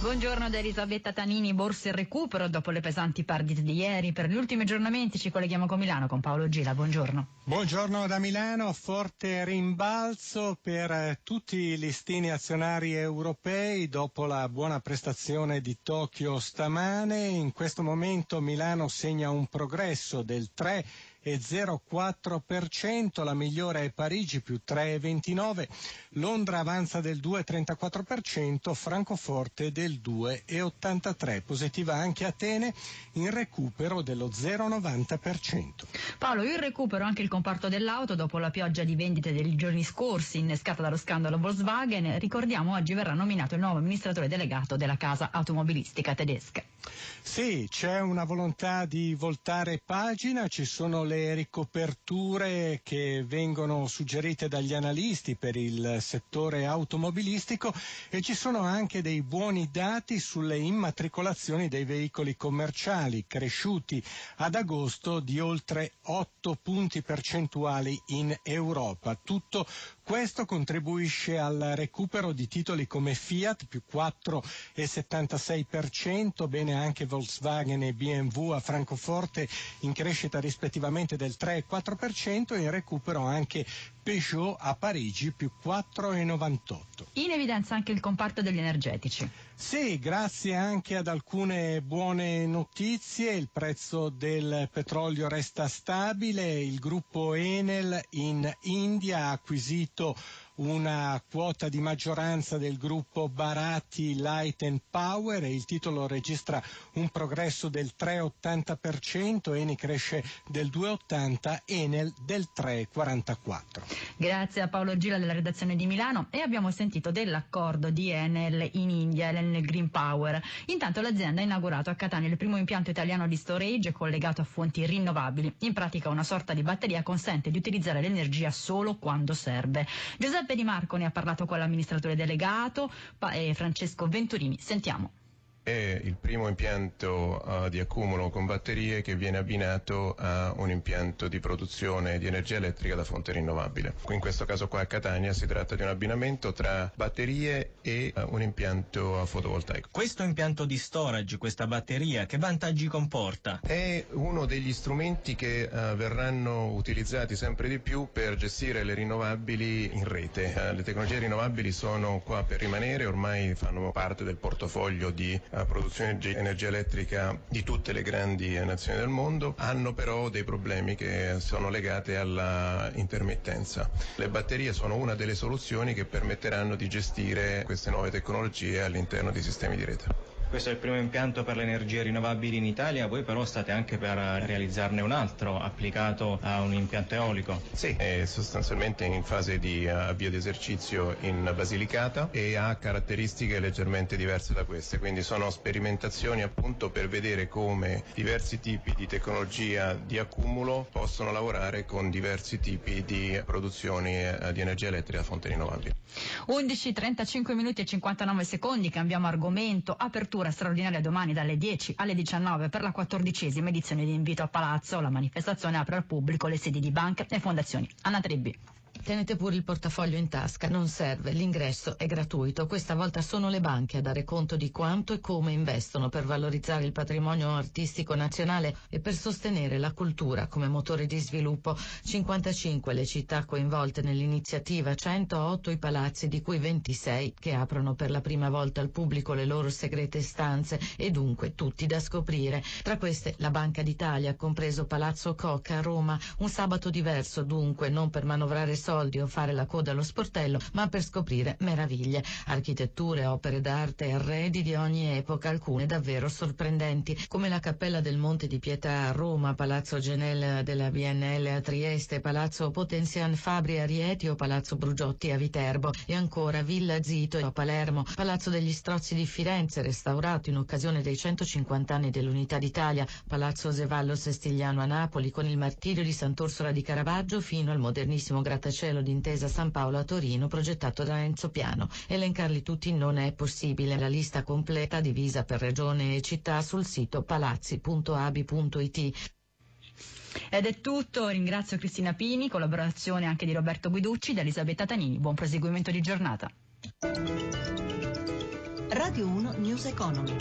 Buongiorno da Elisabetta Tanini, borse e recupero dopo le pesanti perdite di ieri. Per gli ultimi aggiornamenti ci colleghiamo con Milano con Paolo Gila. Buongiorno. Buongiorno da Milano, forte rimbalzo per eh, tutti i listini azionari europei dopo la buona prestazione di Tokyo stamane. In questo momento Milano segna un progresso del 3 2,04%, la migliore è Parigi più 3,29%, Londra avanza del 2,34%, Francoforte del 2,83%, positiva anche Atene in recupero dello 0,90%. Paolo, in recupero anche il comparto dell'auto dopo la pioggia di vendite dei giorni scorsi innescata dallo scandalo Volkswagen, ricordiamo oggi verrà nominato il nuovo amministratore delegato della casa automobilistica tedesca. Sì, c'è una volontà di voltare pagina, ci sono le ricoperture che vengono suggerite dagli analisti per il settore automobilistico e ci sono anche dei buoni dati sulle immatricolazioni dei veicoli commerciali cresciuti ad agosto di oltre 8 punti percentuali in Europa. Tutto questo contribuisce al recupero di titoli come Fiat più 4,76%, bene anche Volkswagen e BMW a Francoforte in crescita rispettivamente del 3 e 4% e in recupero anche Peugeot a Parigi più 4,98. In evidenza anche il comparto degli energetici. Sì, grazie anche ad alcune buone notizie, il prezzo del petrolio resta stabile, il gruppo Enel in India ha acquisito una quota di maggioranza del gruppo Baratti Light and Power e il titolo registra un progresso del 3,80%, Eni cresce del 2,80%, Enel del 3,44%. Grazie a Paolo Gila della redazione di Milano e abbiamo sentito dell'accordo di Enel in India, l'Enel Green Power. Intanto l'azienda ha inaugurato a Catania il primo impianto italiano di storage collegato a fonti rinnovabili. In pratica una sorta di batteria consente di utilizzare l'energia solo quando serve. Giuseppe Giuseppe Di Marco ne ha parlato con l'amministratore delegato e Francesco Venturini. Sentiamo è il primo impianto uh, di accumulo con batterie che viene abbinato a un impianto di produzione di energia elettrica da fonte rinnovabile. In questo caso qua a Catania si tratta di un abbinamento tra batterie e uh, un impianto fotovoltaico. Questo impianto di storage, questa batteria, che vantaggi comporta? È uno degli strumenti che uh, verranno utilizzati sempre di più per gestire le rinnovabili in rete. le tecnologie rinnovabili sono qua per rimanere, ormai fanno parte del portafoglio di produzione di energia elettrica di tutte le grandi nazioni del mondo, hanno però dei problemi che sono legati alla intermittenza. Le batterie sono una delle soluzioni che permetteranno di gestire queste nuove tecnologie all'interno dei sistemi di rete. Questo è il primo impianto per le energie rinnovabili in Italia, voi però state anche per realizzarne un altro applicato a un impianto eolico. Sì, è sostanzialmente in fase di eh, avvio di esercizio in Basilicata e ha caratteristiche leggermente diverse da queste, quindi sono sperimentazioni appunto per vedere come diversi tipi di tecnologia di accumulo possono lavorare con diversi tipi di produzioni eh, di energia elettrica a fonte rinnovabili. 11, 35 minuti e 59 secondi, cambiamo argomento, apertura apertura straordinaria domani dalle 10 alle 19 per la quattordicesima edizione di Invito a Palazzo. La manifestazione apre al pubblico le sedi di banche e fondazioni. Anna Trebbi. Tenete pure il portafoglio in tasca, non serve, l'ingresso è gratuito. Questa volta sono le banche a dare conto di quanto e come investono per valorizzare il patrimonio artistico nazionale e per sostenere la cultura come motore di sviluppo. 55 le città coinvolte nell'iniziativa, 108 i palazzi, di cui 26 che aprono per la prima volta al pubblico le loro segrete stanze e dunque tutti da scoprire. Tra queste la Banca d'Italia, compreso Palazzo Cocca a Roma, un sabato diverso dunque, non per manovrare soldi o fare la coda allo sportello, ma per scoprire meraviglie, architetture, opere d'arte arredi di ogni epoca, alcune davvero sorprendenti, come la Cappella del Monte di Pietà a Roma, Palazzo Genel della BNL a Trieste, Palazzo Potenzian Fabri a Rieti o Palazzo Brugiotti a Viterbo e ancora Villa Zito a Palermo, Palazzo degli Strozzi di Firenze restaurato in occasione dei 150 anni dell'Unità d'Italia, Palazzo Zevallo Sestigliano a Napoli con il martirio di Sant'Orsola di Caravaggio fino al modernissimo grattacielo d'intesa San Paolo a Torino progettato da Enzo Piano. Elencarli tutti non è possibile, la lista completa divisa per regione e città sul sito palazzi.abi.it. Ed è tutto, ringrazio Cristina Pini, collaborazione anche di Roberto Guiducci, da Elisabetta Tanini. Buon proseguimento di giornata. Radio 1 News Economy.